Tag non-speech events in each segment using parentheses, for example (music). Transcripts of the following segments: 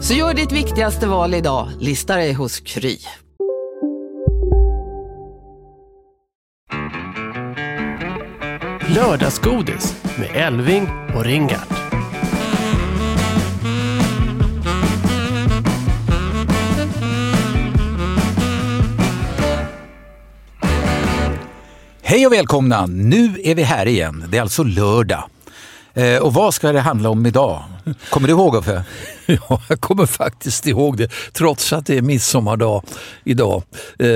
Så gör ditt viktigaste val idag, lista dig hos Kry. Lördagsgodis med Elving och Ringart. Hej och välkomna! Nu är vi här igen. Det är alltså lördag. Eh, och vad ska det handla om idag? Kommer du ihåg Uffe? (laughs) Ja, jag kommer faktiskt ihåg det, trots att det är midsommardag idag. Eh,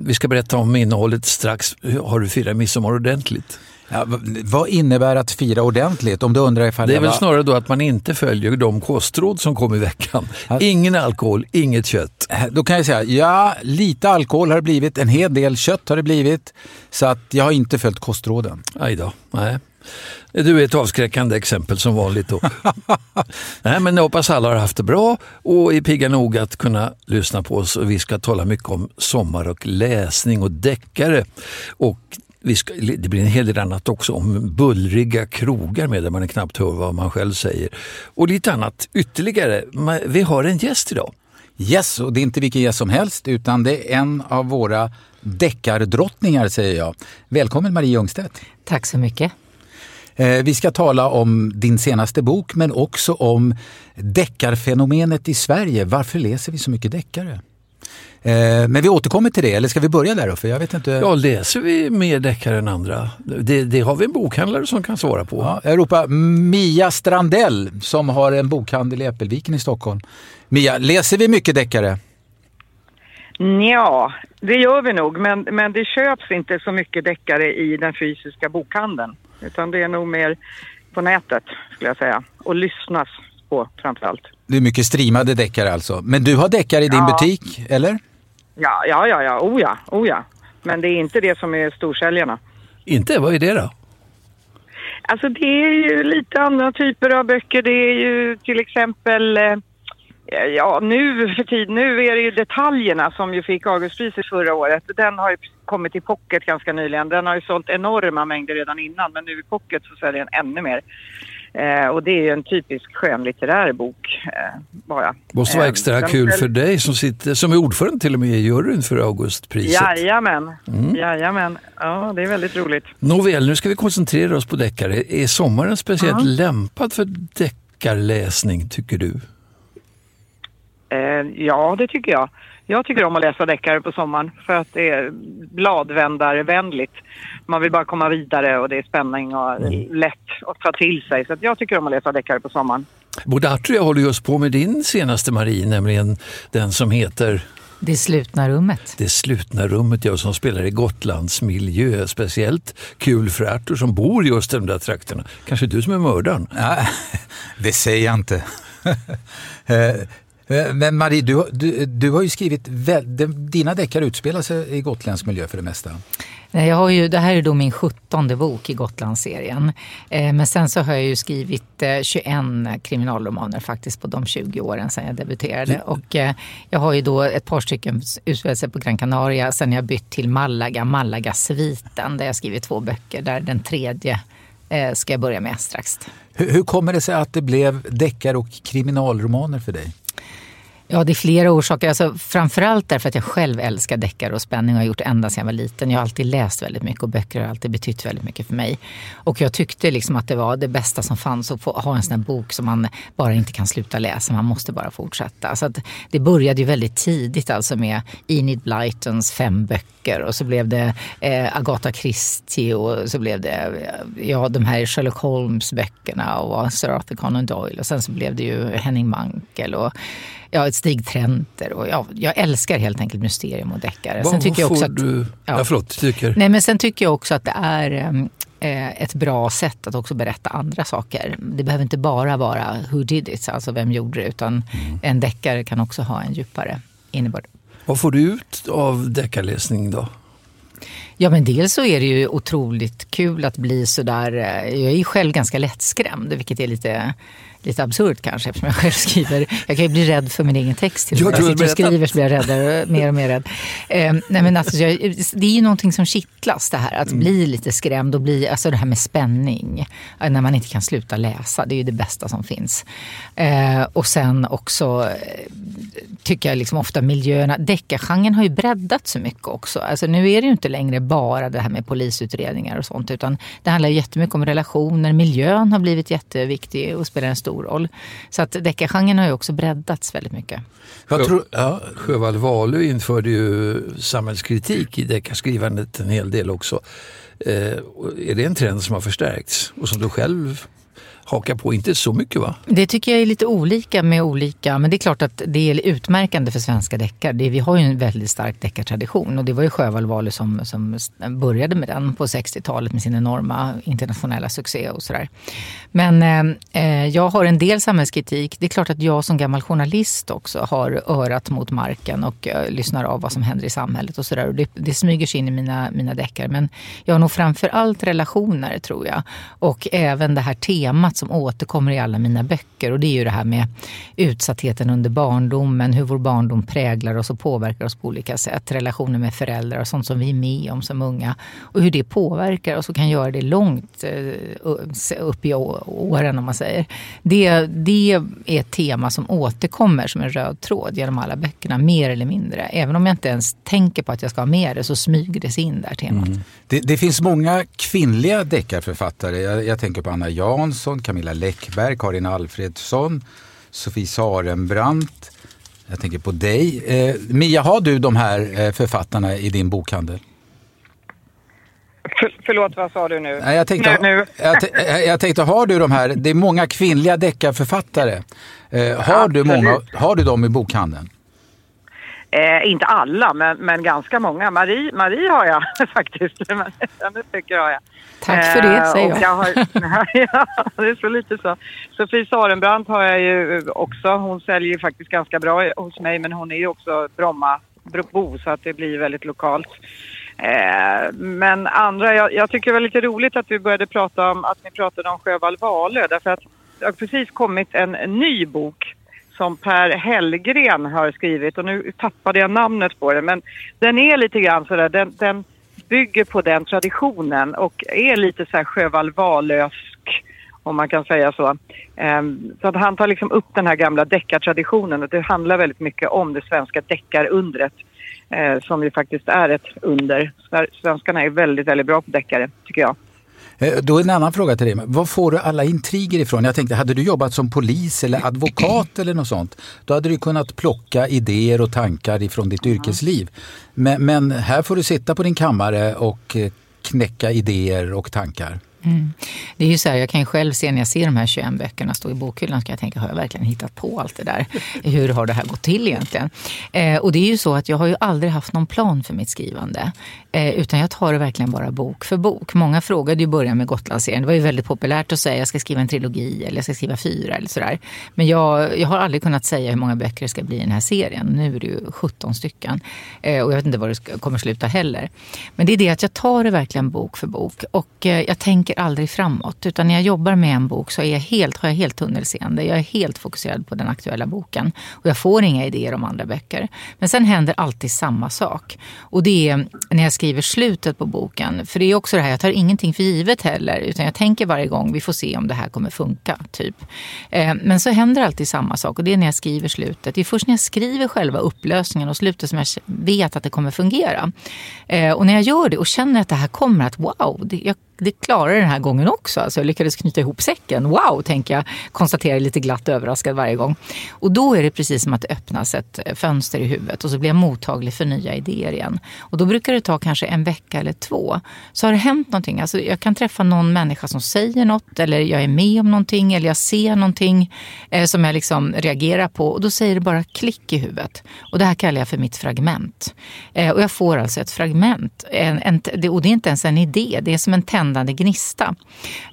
vi ska berätta om innehållet strax. Har du firat midsommar ordentligt? Ja, vad innebär att fira ordentligt? Om du undrar ifall Det är väl var- snarare då att man inte följer de kostråd som kom i veckan. Ingen alkohol, inget kött. Eh, Då kan jag säga, ja, lite alkohol har det blivit, en hel del kött har det blivit. Så att jag har inte följt kostråden. Aj då, nej. Du är ett avskräckande exempel som vanligt då. (laughs) nej, men jag hoppas alla har haft det bra och är pigga nog att kunna lyssna på oss. Vi ska tala mycket om sommar och läsning och deckare. Och vi ska, det blir en hel del annat också om bullriga krogar med där man knappt hör vad man själv säger. Och lite annat ytterligare. Vi har en gäst idag. Yes, och det är inte vilken gäst som helst utan det är en av våra deckardrottningar säger jag. Välkommen Marie Ljungstedt. Tack så mycket. Eh, Vi ska tala om din senaste bok men också om deckarfenomenet i Sverige. Varför läser vi så mycket deckare? Eh, Men vi återkommer till det, eller ska vi börja där För jag vet inte. Ja, läser vi mer deckare än andra? Det, det har vi en bokhandlare som kan svara på. Ja, jag ropar Mia Strandell som har en bokhandel i Äppelviken i Stockholm. Mia, läser vi mycket deckare? Ja, det gör vi nog, men, men det köps inte så mycket deckare i den fysiska bokhandeln. Utan det är nog mer på nätet, skulle jag säga. Och lyssnas på framförallt. Det är mycket streamade deckare alltså. Men du har deckare i din Ja. butik, eller? Ja, ja, ja, ja, oh ja, oh ja. Men det är inte det som är storsäljarna. Inte? Vad är det då? Alltså det är ju lite andra typer av böcker. Det är ju till exempel, eh, ja nu för tid, nu är det ju detaljerna som ju fick Augustpriset förra året. Den har ju kommit i pocket ganska nyligen. Den har ju sålt enorma mängder redan innan men nu i pocket så säljer den ännu mer. Eh, och det är ju en typisk skönlitterär bok eh, bara. måste vara Eh, extra den kul för dig som, sitter, som är ordförande till och med i juryn för Augustpriset. Jajamän, Mm. jajamän. Ja, det är väldigt roligt. Nåväl, nu ska vi koncentrera oss på deckare. Är sommaren speciellt Ja. lämpad för deckarläsning, tycker du? Eh, ja, det tycker jag. Jag tycker om att läsa deckare på sommaren för att det är bladvändarvänligt. Man vill bara komma vidare och det är spänning och lätt att ta till sig. Så att jag tycker om att läsa deckare på sommaren. Och jag håller just på med din senaste Marie, nämligen den som heter Det slutna rummet. Det slutna rummet, jag som spelar i Gotlands miljö. Speciellt kul för Arthur som bor just i de där trakterna. Kanske du som är mördaren? Nej, (laughs) det säger jag inte. (laughs) Eh, eh, Men Marie, du, du, du har ju skrivit, väl, dina deckare utspelar sig i gotländsk miljö för det mesta. Jag har ju, det här är då min sjuttonde bok i Gotlandsserien. Eh, men sen så har jag ju skrivit eh, 21 kriminalromaner faktiskt på de 20 åren sedan jag debuterade. Och eh, jag har ju då ett par stycken utspelat på Gran Canaria. Sen jag bytt till Malaga, Malaga-sviten, där jag skrivit två böcker. Där den tredje eh, ska jag börja med strax. Hur, hur kommer det sig att det blev deckare och kriminalromaner för dig? Ja, det är flera orsaker. Alltså, framförallt därför att jag själv älskar deckare och spänning och har gjort ända sedan jag var liten. Jag har alltid läst väldigt mycket och böcker har alltid betytt väldigt mycket för mig. Och jag tyckte liksom att det var det bästa som fanns att få ha en sån här bok som man bara inte kan sluta läsa. Man måste bara fortsätta. Så det började ju väldigt tidigt alltså med Enid Blytons fem böcker och så blev det eh, Agatha Christie och så blev det eh, ja, de här Sherlock Holmes-böckerna och Sir Arthur Conan Doyle och sen så blev det ju Henning Mankell och ja, Stig Trenter. Och, ja, jag älskar helt enkelt mysterium och deckare. Sen tycker jag också att, du... Ja. ja, förlåt, tycker. Nej, men sen tycker jag också att det är eh, ett bra sätt att också berätta andra saker. Det behöver inte bara vara who did it, alltså vem gjorde det, utan mm. en deckare kan också ha en djupare innebörd. Vad får du ut av deckarläsning då? Ja men dels så är det ju otroligt kul att bli sådär, eh, jag är ju själv ganska lättskrämd vilket är lite lite absurt kanske eftersom jag själv skriver. Jag kan ju bli rädd för min egen text. Jag, jag sitter och skriver så blir jag räddare, mer och mer rädd. Eh, nej, men alltså, jag, det är ju någonting som kittlas det här. Att mm. bli lite skrämd och bli, alltså det här med spänning. Eh, när man inte kan sluta läsa. Det är ju det bästa som finns. Eh, och sen också eh, tycker jag liksom ofta miljöerna. Deckargenren har ju breddat så mycket också. Alltså nu är det ju inte längre bara det här med polisutredningar och sånt. Utan det handlar jättemycket om relationer. Miljön har blivit jätteviktig och spelar en stor roll. Så att deckargenren har ju också breddats väldigt mycket. Jag tror, ja, Sjöwall Wahlöö införde ju samhällskritik i deckarskrivandet en hel del också. Eh, är det en trend som har förstärkts och som du själv haka på. Inte så mycket va? Det tycker jag är lite olika med olika, men det är klart att det är utmärkande för svenska deckare. vi har ju en väldigt stark deckartradition och det var ju Sjöwall Wahlöö som, som började med den på 60-talet med sin enorma internationella succé och sådär. Men eh, eh, jag har en del samhällskritik. Det är klart att jag som gammal journalist också har örat mot marken och eh, lyssnar av vad som händer i samhället och sådär. Det, det smyger sig in i mina, mina deckare. Men jag har nog framför allt relationer tror jag. Och även det här temat som återkommer i alla mina böcker och det är ju det här med utsattheten under barndomen, hur vår barndom präglar oss och påverkar oss på olika sätt. Relationer med föräldrar och sånt som vi är med om som unga och hur det påverkar oss och kan göra det långt eh, upp i åren om man säger. Det, det är ett tema som återkommer som en röd tråd genom alla böckerna, mer eller mindre. Även om jag inte ens tänker på att jag ska ha med det så smyger det sig in där temat. Mm. Det, det, finns många kvinnliga deckarförfattare. Jag, jag tänker på Anna Jansson, Camilla Läckberg, Karin Alfredsson, Sofie Sarenbrant. Jag tänker på dig. Eh, Mia, har du de här eh, författarna i din bokhandel? För, förlåt, vad sa du nu? Nej, jag, tänkte, nu, nu. Jag, eh, jag, tänkte, har du de här? Det är många kvinnliga deckarförfattare. Eh, har, du många, har du dem i bokhandeln? Eh, inte alla, men, men ganska många. Marie, Marie har jag (laughs) faktiskt. Hennes böcker har jag. Tack för det, eh, säger jag. jag har, (laughs) ja, det är så lite så. Sofie Sarenbrant har jag ju också. Hon säljer ju faktiskt ganska bra hos mig, men hon är ju också Brommabo så att det blir väldigt lokalt. Eh, men andra, jag, jag, tycker det var lite roligt att vi började prata om, att ni pratade om Sjöwall Wahlöö därför att det har precis kommit en, en ny bok som Per Hellgren har skrivit och nu tappade jag namnet på den men den är lite grann sådär, den, den bygger på den traditionen och är lite så här Sjöwall Wahlöösk om man kan säga så. Um, så att han tar liksom upp den här gamla deckartraditionen och det handlar väldigt mycket om det svenska deckarundret uh, som ju faktiskt är ett under. Svenskarna är väldigt, väldigt bra på deckare tycker jag. Eh, då är en annan fråga till dig. Var får du alla intriger ifrån? Jag tänkte, hade du jobbat som polis eller advokat eller något sånt, då hade du kunnat plocka idéer och tankar ifrån ditt yrkesliv. Men, men här får du sitta på din kammare och eh, knäcka idéer och tankar. Mm. Det är ju så här, jag kan ju själv se när jag ser de här 21 böckerna stå i bokhyllan, så kan jag tänka, har jag verkligen hittat på allt det där? Hur har det här gått till egentligen? Eh, och det är ju så att jag har ju aldrig haft någon plan för mitt skrivande. Eh, utan jag tar det verkligen bara bok för bok. Många frågade i början med Gotlandsserien. Det var ju väldigt populärt att säga jag ska skriva en trilogi eller jag ska skriva fyra eller sådär. Men jag, jag har aldrig kunnat säga hur många böcker det ska bli i den här serien. Nu är det ju 17 stycken. Eh, och jag vet inte var det kommer sluta heller. Men det är det att jag tar det verkligen bok för bok. Och eh, jag tänker tänker aldrig framåt. Utan när jag jobbar med en bok så är jag helt, har jag helt tunnelseende. Jag är helt fokuserad på den aktuella boken. Och jag får inga idéer om andra böcker. Men sen händer alltid samma sak. Och det är när jag skriver slutet på boken. För det är också det här, jag tar ingenting för givet heller. Utan jag tänker varje gång, vi får se om det här kommer funka. typ. Eh, men så händer alltid samma sak. Och det är när jag skriver slutet. Det är först när jag skriver själva upplösningen och slutet som jag vet att det kommer fungera. Eh, och när jag gör det och känner att det här kommer att wow, det, jag det klarar jag den här gången också. Alltså jag lyckades knyta ihop säcken. Wow, tänker jag. Konstaterar lite glatt överraskad varje gång. Och då är det precis som att det öppnas ett eh, fönster i huvudet och så blir jag mottaglig för nya idéer igen. Och då brukar det ta kanske en vecka eller två. Så har det hänt någonting. Alltså jag kan träffa någon människa som säger något eller jag är med om någonting eller jag ser någonting eh, som jag liksom reagerar på och då säger det bara klick i huvudet. Och det här kallar jag för mitt fragment. Eh, och jag får alltså ett fragment. En, en, och det är inte ens en idé, det är som en tändning tändande gnista.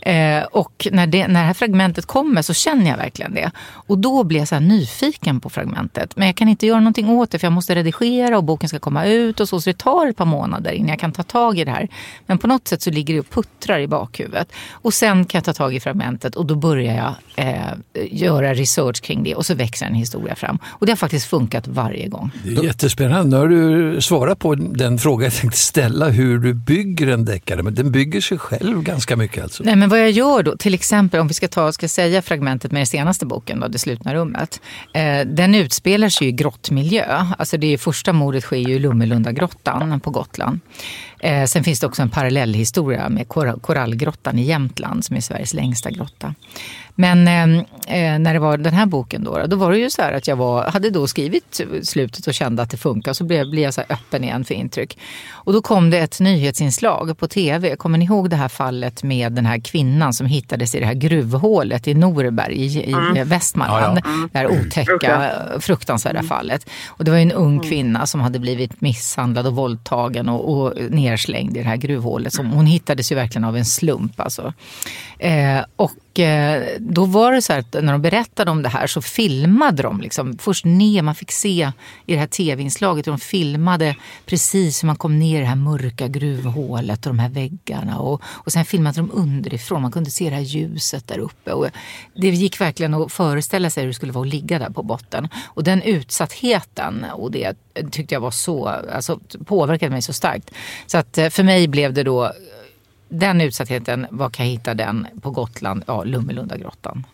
Eh, och när det, när det här fragmentet kommer så känner jag verkligen det. Och då blir jag så nyfiken på fragmentet. Men jag kan inte göra någonting åt det för jag måste redigera och boken ska komma ut och så. Så det tar ett par månader innan jag kan ta tag i det här. Men på något sätt så ligger det och puttrar i bakhuvudet. Och sen kan jag ta tag i fragmentet och då börjar jag eh, göra research kring det och så växer en historia fram. Och det har faktiskt funkat varje gång. Det är jättespännande. Nu har du svarat på den fråga jag tänkte ställa, hur du bygger en deckare. Men den bygger sig själv ganska mycket alltså? Nej, men vad jag gör då, till exempel om vi ska ta, ska säga fragmentet med den senaste boken, då, Det slutna rummet. Eh, den utspelar sig i grottmiljö. Alltså det är, första mordet sker ju i Lummelundagrottan på Gotland. Eh, sen finns det också en parallellhistoria med kor Korallgrottan i Jämtland som är Sveriges längsta grotta. Men eh, eh, när det var den här boken då, då var det ju så här att jag var, hade då skrivit slutet och kände att det funkar. Så blev, blev jag så öppen igen för intryck. Och då kom det ett nyhetsinslag på tv. Kommer ni ihåg det här fallet med den här kvinnan som hittades i det här gruvhålet i Norberg i, i mm. Västmanland? Ja, ja. Det här otäcka, fruktansvärda mm. fallet. Och det var en ung mm. kvinna som hade blivit misshandlad och våldtagen och, och nerslängd i det här gruvhålet. Som, hon hittades ju verkligen av en slump. Alltså. Eh, och och eh, då var det så att när de berättade om det här så filmade de liksom, först ner, man fick se i det här tv-inslaget, hur de filmade precis hur man kom ner i det här mörka gruvhålet och de här väggarna. Och, och sen filmade de underifrån, man kunde se det här ljuset där uppe. Och det gick verkligen att föreställa sig hur det skulle vara att ligga där på botten. Och den utsattheten och det tyckte jag var så, alltså påverkade mig så starkt. Så att eh, för mig blev det då den utsattheten, var kan jag hitta den på Gotland? Ja, Lummelundagrottan.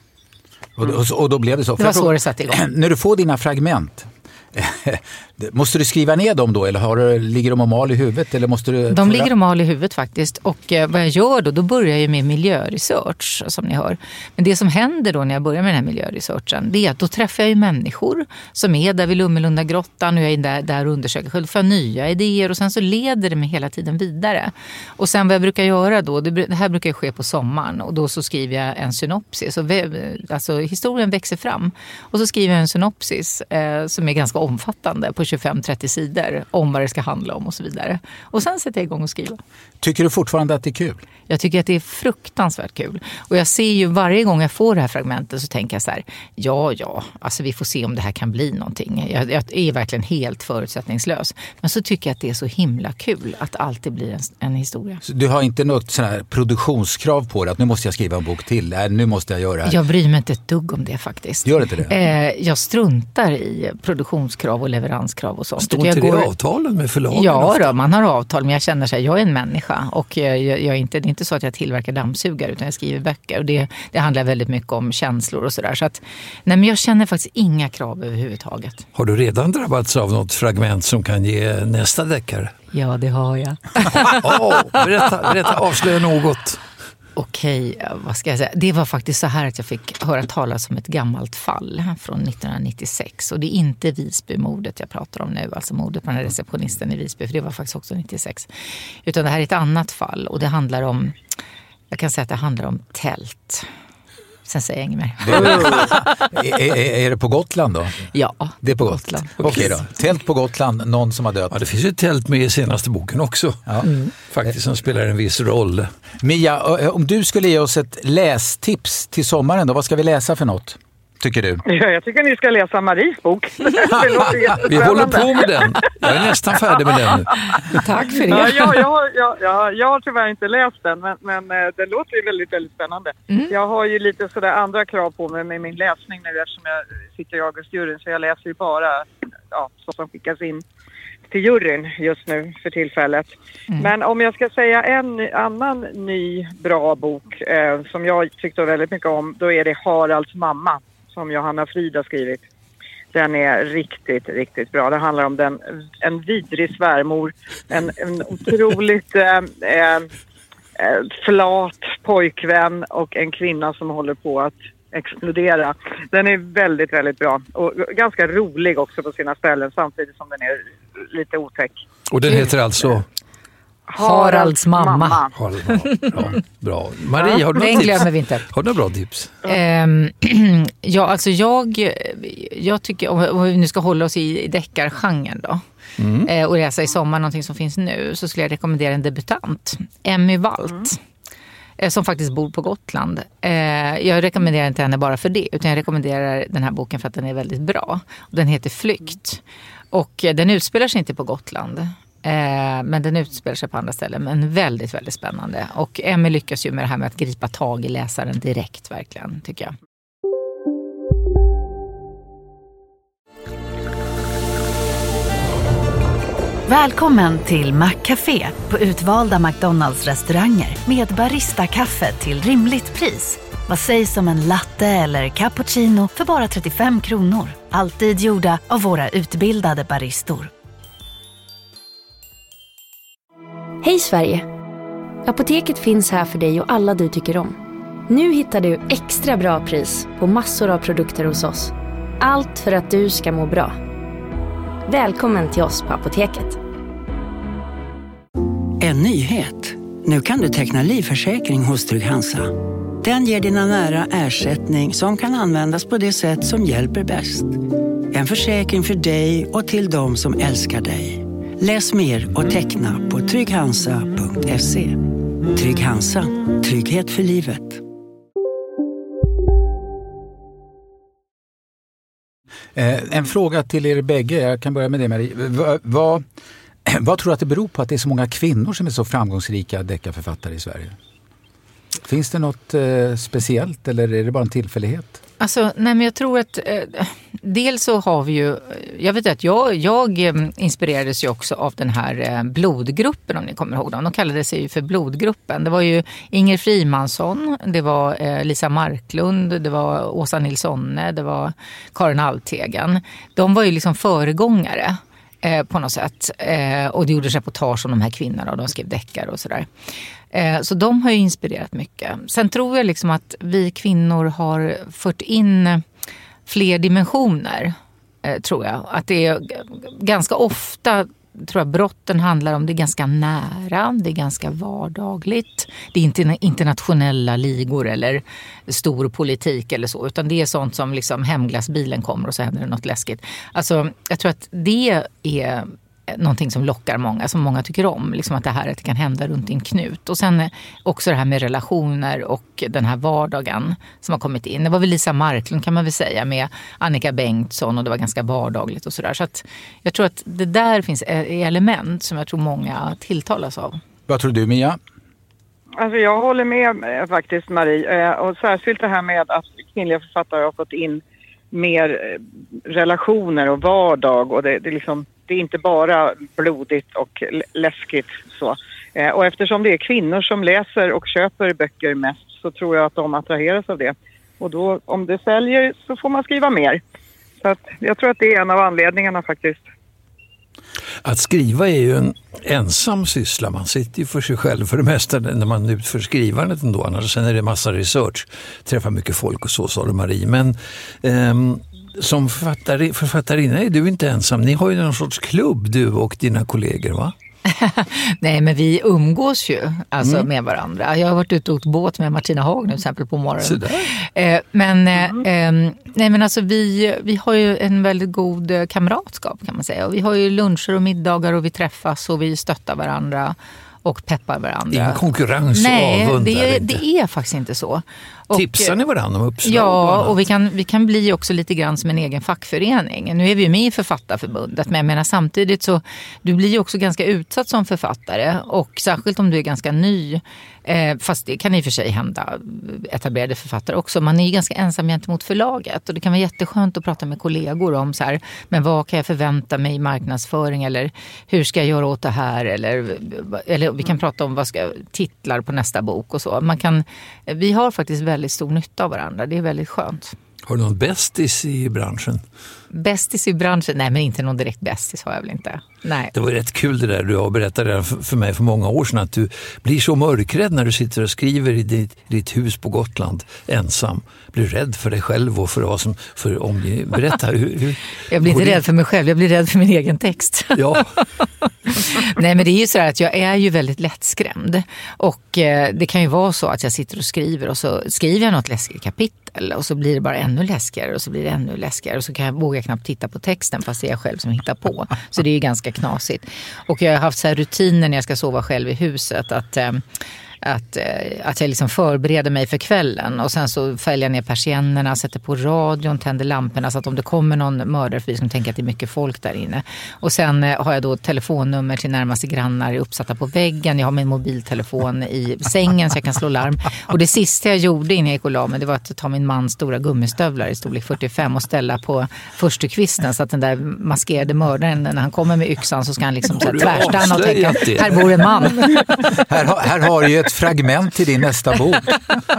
Och, och, och då blev det så. Det var så det satte igång. (clears throat) När du får dina fragment, (laughs) Måste du skriva ner dem då eller har du, ligger de och mal i huvudet? Eller måste du de ligger och mal i huvudet faktiskt. Och eh, vad jag gör då, då börjar jag med miljöresearch som ni hör. Men det som händer då när jag börjar med den här miljöresearchen, det är att då träffar jag ju människor som är där vid Lummelunda grottan och jag är där, där och undersöker. Själv får nya idéer och sen så leder det mig hela tiden vidare. Och sen vad jag brukar göra då, det, det här brukar ske på sommaren och då så skriver jag en synopsis. Och, alltså historien växer fram. Och så skriver jag en synopsis eh, som är ganska omfattande på 25-30 sidor om vad det ska handla om och så vidare. Och sen sätter jag igång och skriva. Tycker du fortfarande att det är kul? Jag tycker att det är fruktansvärt kul. Och jag ser ju varje gång jag får det här fragmentet så tänker jag så här, ja, ja, alltså vi får se om det här kan bli någonting. Jag, jag är verkligen helt förutsättningslös. Men så tycker jag att det är så himla kul att alltid blir en, en historia. Så du har inte något sån här produktionskrav på dig, att nu måste jag skriva en bok till, äh, nu måste jag göra det här? Jag bryr mig inte ett dugg om det faktiskt. Gör inte det? Eh, jag struntar i produktionskrav och leveranskrav och sånt. Står inte det i avtalen med förlagen? Ja, då, man har avtal, men jag känner att jag är en människa och jag, jag inte, det är inte så att jag tillverkar dammsugare utan jag skriver böcker. Och det, det handlar väldigt mycket om känslor och sådär. Så att, nej, men jag känner faktiskt inga krav överhuvudtaget. Har du redan drabbats av något fragment som kan ge nästa deckare? Ja, det har jag. (laughs) oh, berätta, berätta, avslöja något. Okej, vad ska jag säga? Det var faktiskt så här att jag fick höra talas om ett gammalt fall från 1996. Och det är inte Visbymordet jag pratar om nu, alltså mordet på den här receptionisten i Visby, för det var faktiskt också 96. Utan det här är ett annat fall och det handlar om, jag kan säga att det handlar om tält. Sen säger jag inget mer. är, är, är, det på Gotland då? Ja, det är på Gotland. Okej okay då. Tält på Gotland, någon som har dött. Ja, det finns ju ett tält med i senaste boken också. Ja. Mm. Faktiskt som spelar en viss roll. Mia, om du skulle ge oss ett lästips till sommaren, då, vad ska vi läsa för något? Tycker du? Ja, jag tycker ni ska läsa Maries bok. (laughs) Vi håller på med den. Jag är nästan färdig med den nu. Tack för Ja, det. jag, jag, har- jag, jag, jag har tyvärr inte läst den, men, men eh, det låter ju väldigt, väldigt spännande. Jag har ju lite sådär andra krav på mig med min läsning nu eftersom jag sitter i Augustjuryn, så jag läser ju bara ja, så som skickas in till juryn just nu för tillfället. Men om jag ska säga en annan ny bra bok eh, som jag tyckte väldigt mycket om, då är det Haralds mamma som Johanna Frid har skrivit. Den är riktigt, riktigt bra. Det handlar om den, en vidrig svärmor, en, en otroligt eh, eh, eh, flat pojkvän och en kvinna som håller på att explodera. Den är väldigt, väldigt bra och ganska rolig också på sina ställen samtidigt som den är lite otäck. Och den heter alltså? Haralds mamma. Harald, ja, bra. Marie, har du Den glömmer tips? vi inte. Har du några bra tips? Ehm, (clears throat) ja, alltså jag, jag tycker, om vi nu ska hålla oss i deckargenren då. eh, och läsa i sommar någonting som finns nu så skulle jag rekommendera en debutant. Emmy Walt. eh, Som faktiskt bor på Gotland. Eh, Jag rekommenderar inte henne bara för det. Utan jag rekommenderar den här boken för att den är väldigt bra. Den heter Flykt. Och den utspelar sig inte på Gotland. Eh, Men den utspelar sig på andra ställen. Men väldigt, väldigt spännande. Och Emmy lyckas ju med det här med att gripa tag i läsaren direkt verkligen, tycker jag. Välkommen till Maccafé på utvalda McDonalds restauranger med Baristakaffe till rimligt pris. Vad sägs om en latte eller cappuccino för bara 35 kronor? Alltid gjorda av våra utbildade baristor. Hej Sverige! Apoteket finns här för dig och alla du tycker om. Nu hittar du extra bra pris på massor av produkter hos oss. Allt för att du ska må bra. Välkommen till oss på Apoteket. En nyhet. Nu kan du teckna livförsäkring hos Trygg-Hansa. Den ger dina nära ersättning som kan användas på det sätt som hjälper bäst. En försäkring för dig och till de som älskar dig. Läs mer och teckna på trygghansa.se. Trygg Hansa. Trygghet för livet. Eh, en fråga till er bägge, jag kan börja med det Marie. Va, vad, (clears throat) vad tror du att det beror på att det är så många kvinnor som är så framgångsrika deckarförfattare i Sverige? Finns det något eh, speciellt eller är det bara en tillfällighet? Alltså, nej men jag tror att eh, dels så har vi ju, eh, jag vet att jag, jag eh, inspirerades ju också av den här eh, blodgruppen om ni kommer ihåg dem. De kallade sig ju för blodgruppen. Det var ju Inger Frimansson, det var eh, Lisa Marklund, det var Åsa Nilssonne, det var Karin Altegan. De var ju liksom föregångare. Eh, på något sätt. Eh, och det gjordes reportage om de här kvinnorna och de skrev deckare och sådär. Eh, så de har ju inspirerat mycket. Sen tror jag liksom att vi kvinnor har fört in fler dimensioner. Eh, tror jag. Att det är ganska ofta tror jag brotten handlar om, det är ganska nära, det är ganska vardagligt. Det är inte internationella ligor eller stor politik eller så, utan det är sånt som liksom hemglassbilen kommer och så händer det något läskigt. Alltså, jag tror att det är någonting som lockar många, som många tycker om. Liksom att det här att det kan hända runt en knut. Och sen eh, också det här med relationer och den här vardagen som har kommit in. Det var väl Lisa Marklund kan man väl säga med Annika Bengtsson och det var ganska vardagligt och sådär. Så att jag tror att det där finns e- element som jag tror många tilltalas av. Vad tror du Mia? Alltså jag håller med eh, faktiskt Marie eh, och särskilt det här med att kvinnliga författare har fått in mer eh, relationer och vardag och det, det, är liksom, det är inte bara blodigt och läskigt så. Eh, Och eftersom det är kvinnor som läser och köper böcker mest så tror jag att de attraheras av det. Och då om det säljer så får man skriva mer. Så att jag tror att det är en av anledningarna faktiskt. Att skriva är ju en ensam syssla. Man sitter ju för sig själv för det mesta när man utför skrivandet ändå. Annars sen är det massa research, träffar mycket folk och så sa du Marie. Men ehm, som författare, författarinna är du inte ensam. Ni har ju någon sorts klubb du och dina kollegor va? (laughs) Nej, men vi umgås ju alltså, Mm. med varandra. Jag har varit ute och åkt båt med Martina Haag nu till exempel på morgonen. Eh, men, eh, eh, nej, men alltså, vi, vi har ju en väldigt god eh, kamratskap kan man säga. Och vi har ju luncher och middagar och vi träffas och vi stöttar varandra. Och peppar varandra. Ingen konkurrens Nej, och det, inte. det är faktiskt inte så. Och- Tipsar ni varandra om uppslag? Ja, och vi kan, vi kan bli också lite grann som en egen fackförening. Nu är vi ju med i Författarförbundet, men jag menar samtidigt så du blir ju också ganska utsatt som författare och särskilt om du är ganska ny. Eh, fast det kan i och för sig hända etablerade författare också. Man är ju ganska ensam gentemot förlaget och det kan vara jätteskönt att prata med kollegor om så här, men vad kan jag förvänta mig i marknadsföring eller hur ska jag göra åt det här? Eller, eller vi kan prata om vad ska, titlar på nästa bok och så. Man kan, vi har faktiskt väldigt stor nytta av varandra. Det är väldigt skönt. Har du någon bästis i branschen? Bästis i branschen? Nej, men inte någon direkt bästis har jag väl inte. Nej. Det var rätt kul det där du har berättat redan för mig för många år sedan att du blir så mörkrädd när du sitter och skriver i ditt, ditt hus på Gotland ensam. Blir rädd för dig själv och för vad som för omgivningen. Berätta. Hur, hur, Jag blir inte det- rädd för mig själv, jag blir rädd för min egen text. Ja. (laughs) (laughs) Nej men det är ju så här att jag är ju väldigt lättskrämd. Och eh, det kan ju vara så att jag sitter och skriver och så skriver jag något läskigt kapitel och så blir det bara ännu läskigare och så blir det ännu läskigare och så kan jag, vågar jag knappt titta på texten fast det är jag själv som hittar på. Så det är ju ganska knasigt. Och jag har haft så här rutiner när jag ska sova själv i huset att eh, att, eh, att jag liksom förbereder mig för kvällen och sen så fäller jag ner persiennerna, sätter på radion, tänder lamporna så att om det kommer någon mördare förbi så de tänker att det är mycket folk där inne. Och sen eh, har jag då telefonnummer till närmaste grannar uppsatta på väggen. Jag har min mobiltelefon i sängen så jag kan slå larm. Och det sista jag gjorde innan jag gick och la mig det var att ta min mans stora gummistövlar i storlek 45 och ställa på förstukvisten så att den där maskerade mördaren när han kommer med yxan så ska han liksom tvärstanna och tänka det? här bor en man. Här, har- här har ju ett fragment till din nästa bok.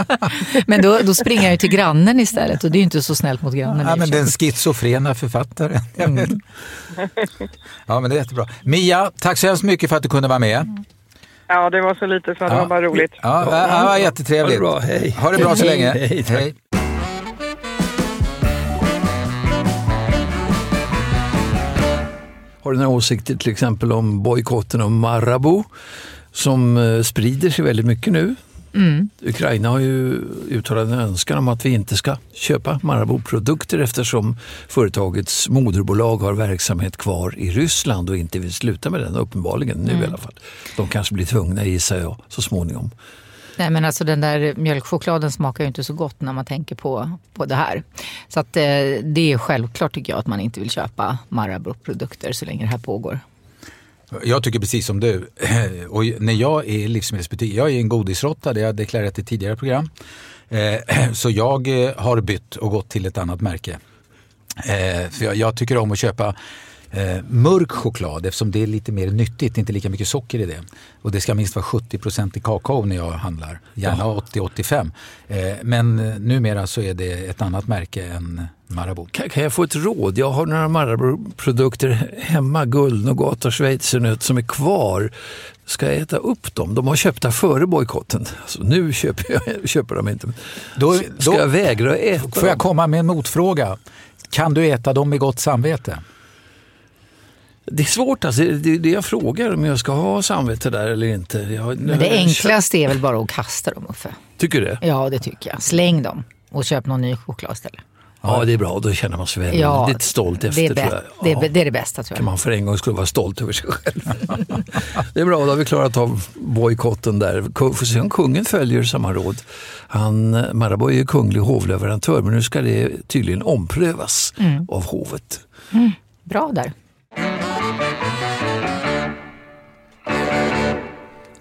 (laughs) Men då, då springer jag ju till grannen istället och det är ju inte så snällt mot grannen. Ja, men den schizofrena författaren. Vet. (laughs) Ja, men det är jättebra. Mia, tack så hemskt mycket för att du kunde vara med. Ja, det var så lite så det var bara roligt. Ja, ja, ja, jättetrevligt. Ha det bra, hej. Ha det bra så Hej. länge. Hej. Hej. Har du några åsikter till exempel om bojkotten av Marabou som eh, sprider sig väldigt mycket nu? Mm. Ukraina har ju uttalat en önskan om att vi inte ska köpa Marabou-produkter eftersom företagets moderbolag har verksamhet kvar i Ryssland och inte vill sluta med den, uppenbarligen nu Mm. i alla fall. De kanske blir tvungna gissar jag så småningom. Nej men alltså den där mjölkchokladen smakar ju inte så gott när man tänker på, på det här. Så att eh, det är självklart tycker jag att man inte vill köpa Marabou-produkter så länge det här pågår. Jag tycker precis som du. (clears throat) Och när jag är i livsmedelsbutik, jag är en godisråtta, det har jag deklarerat i tidigare program. Eh, (clears throat) så jag eh, har bytt och gått till ett annat märke. Eh, för jag tycker om att köpa eh, mörk choklad eftersom det är lite mer nyttigt, inte lika mycket socker i det. Och det ska minst vara 70 i kakao när jag handlar, gärna 80-85. Eh, Men eh, numera så är det ett annat märke än Marabou. Kan, kan jag få ett råd? Jag har några Marabou-produkter hemma, guldnougat och schweizernöt som är kvar. Ska jag äta upp dem? De har köpta före bojkotten. Alltså, nu köper jag (laughs) köper de inte. Då, Ska jag vägra att äta Får jag dem? komma med en motfråga? Kan du äta dem med gott samvete? Det är svårt alltså. Det är det jag frågar om jag ska ha samvete där eller inte. Jag, Men det enklaste är väl bara att kasta dem Uffe. Tycker du det? Ja det tycker jag. Släng dem och köp någon ny choklad istället. Ja, det är bra. Då känner man sig väldigt Ja, stolt efter. det är, tror jag. det, Ja. det är det bästa tror kan jag. man för en gång skulle vara stolt över sig själv. (laughs) det är bra, då har vi klarat av bojkotten där. Får se om kungen följer samma råd. Han, Marabou är ju kunglig hovleverantör men nu ska det tydligen omprövas Mm. av hovet. Mm. Bra där.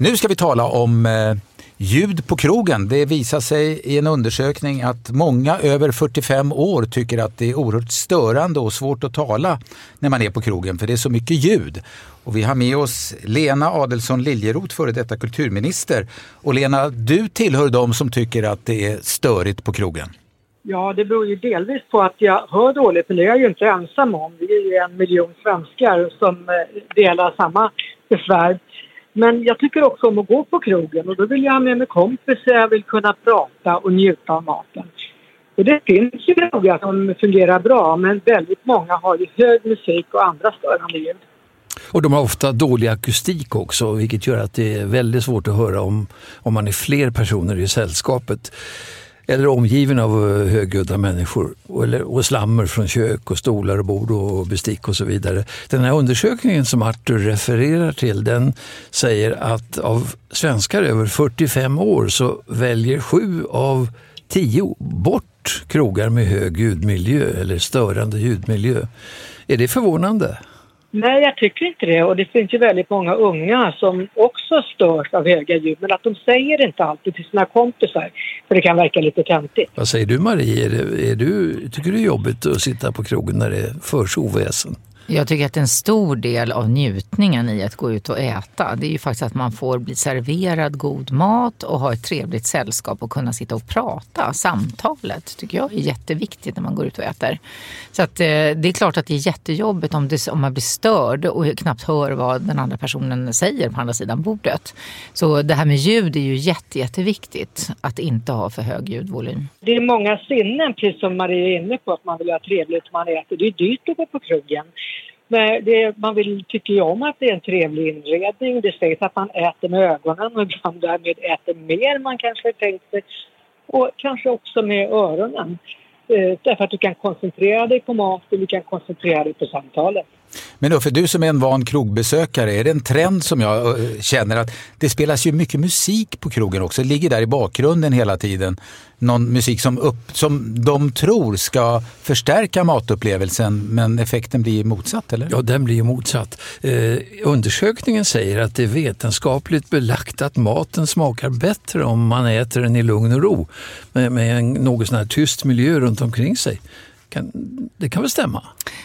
Nu ska vi tala om eh, ljud på krogen. Det visar sig i en undersökning att många över 45 år tycker att det är oerhört störande och svårt att tala när man är på krogen för det är så mycket ljud. Och vi har med oss Lena Adelsson Liljeroth, före detta kulturminister. Och Lena, du tillhör de som tycker att det är störigt på krogen. Ja, det beror ju delvis på att jag hör dåligt, men det är jag ju inte ensam om. Vi är ju en miljon svenskar som eh, delar samma besvär. Men jag tycker också om att gå på krogen och då vill jag ha med mig kompisar, jag vill kunna prata och njuta av maten. Och det finns ju krogar som fungerar bra, men väldigt många har ju hög musik och andra störande ljud. Och de har ofta dålig akustik också vilket gör att det är väldigt svårt att höra om, om man är fler personer i sällskapet eller omgiven av eh, högljudda människor och, eller, och slammer från kök och stolar och bord och bestick och så vidare. Den här undersökningen som Arthur refererar till den säger att av svenskar över 45 år så väljer sju av tio bort krogar med hög ljudmiljö eller störande ljudmiljö. Är det förvånande? Nej, jag tycker inte det. Och det finns ju väldigt många unga som också störs av höga ljud. Men att de säger inte alltid till sina kompisar. För det kan verka lite töntigt. Vad säger du Marie? Är det, är du, tycker du det är jobbigt att sitta på krogen när det förs oväsen? Jag tycker att en stor del av njutningen i att gå ut och äta det är ju faktiskt att man får bli serverad god mat och ha ett trevligt sällskap och kunna sitta och prata. Samtalet tycker jag är jätteviktigt när man går ut och äter. Så att, eh, det är klart att det är jättejobbigt om, det, om man blir störd och knappt hör vad den andra personen säger på andra sidan bordet. Så det här med ljud är ju jätte, jätteviktigt att inte ha för hög ljudvolym. Det är många sinnen, precis som Marie är inne på, att man vill ha trevligt när man äter. Det är dyrt att gå på krogen. Men det, man vill, tycker ju om att det är en trevlig inredning. Det sägs att man äter med ögonen och ibland därmed äter mer än man kanske tänkt sig. Och kanske också med öronen. Eh, därför att du kan koncentrera dig på maten, du kan koncentrera dig på samtalet. Men då, för du som är en van krogbesökare, är det en trend som jag eh, känner att det spelas ju mycket musik på krogen också, det ligger där i bakgrunden hela tiden. Någon musik som, upp, som de tror ska förstärka matupplevelsen men effekten blir motsatt, eller? Ja, den blir motsatt. Eh, undersökningen säger att det är vetenskapligt belagt att maten smakar bättre om man äter den i lugn och ro med, med en något sån här tyst miljö runt omkring sig. Kan, det kan väl stämma?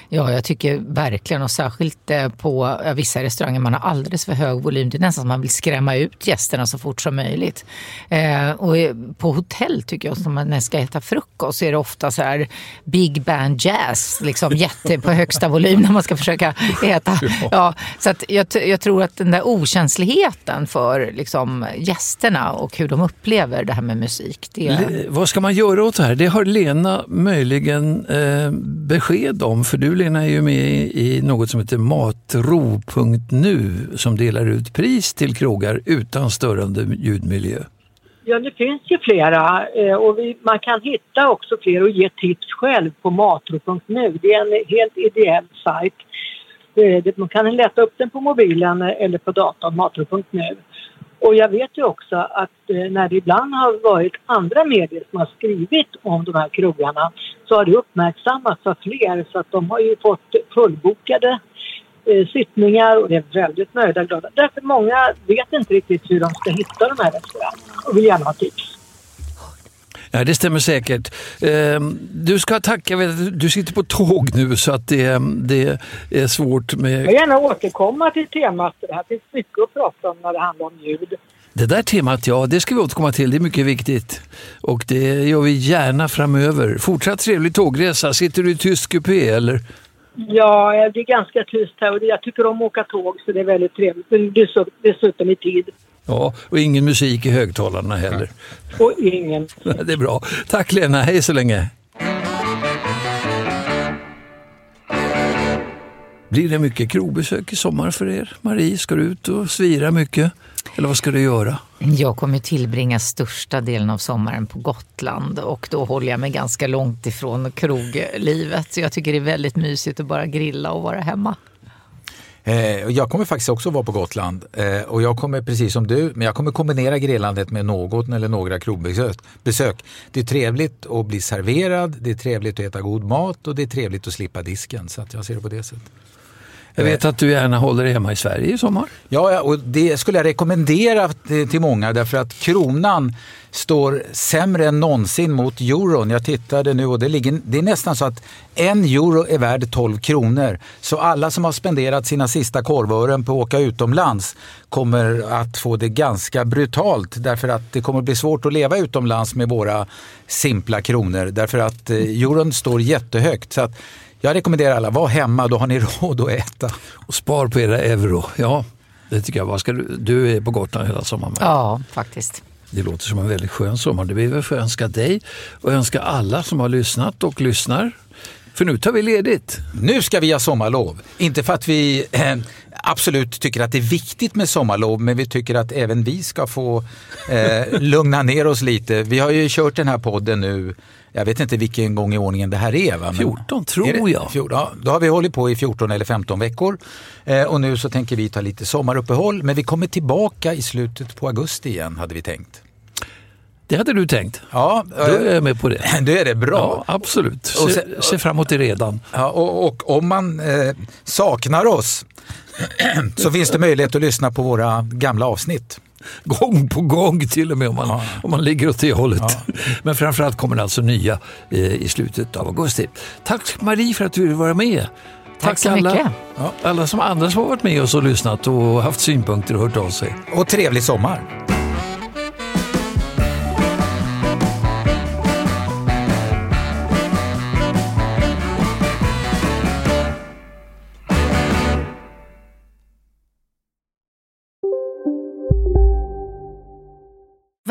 Ja, jag tycker verkligen och särskilt eh, på vissa restauranger man har alldeles för hög volym. Det är nästan som man vill skrämma ut gästerna så fort som möjligt. Eh, och på hotell tycker jag, som man ska äta frukost, så är det ofta så här big band jazz, liksom (laughs) jätte på högsta volym när man ska försöka äta. Ja, så att jag, jag tror att den där okänsligheten för liksom, gästerna och hur de upplever det här med musik. Det... Le, vad ska man göra åt det här? Det har Lena möjligen eh, besked om, för du Lena är ju med i något som heter matro.nu som delar ut pris till krogar utan störande ljudmiljö. Ja, det finns ju flera eh, och vi, man kan hitta också fler och ge tips själv på matro.nu. Det är en helt ideell sajt. Eh, man kan leta upp den på mobilen eh, eller på datorn, matro.nu. Och jag vet ju också att eh, när det ibland har varit andra medier som har skrivit om de här krogarna så har det uppmärksammats av fler så att de har ju fått fullbokade eh, sittningar och det är väldigt nöjda och glada. Därför många vet inte riktigt hur de ska hitta de här restaurangerna och vill gärna ha tips. Ja, det stämmer säkert. Ehm, du ska tacka, du sitter på tåg nu så att det, det är svårt med... Jag vill gärna återkomma till temat. Det här finns mycket att prata om när det handlar om ljud. Det där temat, ja, det ska vi återkomma till. Det är mycket viktigt. Och det gör vi gärna framöver. Fortsatt trevlig tågresa. Sitter du i tyst kupé eller? Ja, det är ganska tyst här och jag tycker om att åka tåg så det är väldigt trevligt. Dessutom i tid. Ja, och ingen musik i högtalarna heller. Och ingen. (laughs) Det är bra. Tack Lena, hej så länge. Blir det mycket krogbesök i sommar för er? Marie, ska du ut och svira mycket? Eller vad ska du göra? Jag kommer tillbringa största delen av sommaren på Gotland och då håller jag mig ganska långt ifrån kroglivet. Så jag tycker det är väldigt mysigt att bara grilla och vara hemma. Eh, jag kommer faktiskt också vara på Gotland eh, och jag kommer precis som du, men jag kommer kombinera grillandet med något eller några krogbesök. Det är trevligt att bli serverad, det är trevligt att äta god mat och det är trevligt att slippa disken. Så att jag ser det på det sättet. Jag vet att du gärna håller hemma i Sverige i sommar. Ja, och det skulle jag rekommendera till många därför att kronan står sämre än någonsin mot euron. Jag tittade nu och det, ligger, det är nästan så att en euro är värd 12 kronor. Så alla som har spenderat sina sista korvören på att åka utomlands kommer att få det ganska brutalt därför att det kommer bli svårt att leva utomlands med våra simpla kronor därför att eh, euron står jättehögt. Så att jag rekommenderar alla, var hemma, då har ni (laughs) råd att äta. Och spar på era euro. Ja, det tycker jag. Vad ska du, du är på Gotland hela sommaren? Ja, faktiskt. Det låter som en väldigt skön sommar. Det vill vi önska dig och önska alla som har lyssnat och lyssnar För nu tar vi ledigt. Nu ska vi ha sommarlov. Inte för att vi eh, absolut tycker att det är viktigt med sommarlov, men vi tycker att även vi ska få eh, (laughs) lugna ner oss lite. Vi har ju kört den här podden nu, jag vet inte vilken gång i ordningen det här är. Va? Men 14 tror det, jag. 14, ja, då har vi hållit på i 14 eller 15 veckor eh, och nu så tänker vi ta lite sommaruppehåll, men vi kommer tillbaka i slutet på augusti igen hade vi tänkt. Det hade du tänkt? Ja. Då är jag med på det. (laughs) Då är det bra. Ja, absolut. Se, Och sen- se fram emot det redan. Ja, och, och om man eh, saknar oss (clears throat) så finns det möjlighet att lyssna på våra gamla avsnitt. (laughs) Gång på gång till och med om man, om man ligger åt det hållet. (laughs) Men framförallt kommer det alltså nya eh, i slutet av augusti. Tack Marie för att du ville vara med. Tack så alla, mycket. alla som andra som har varit med oss och lyssnat och haft synpunkter och hört av sig. Och trevlig sommar.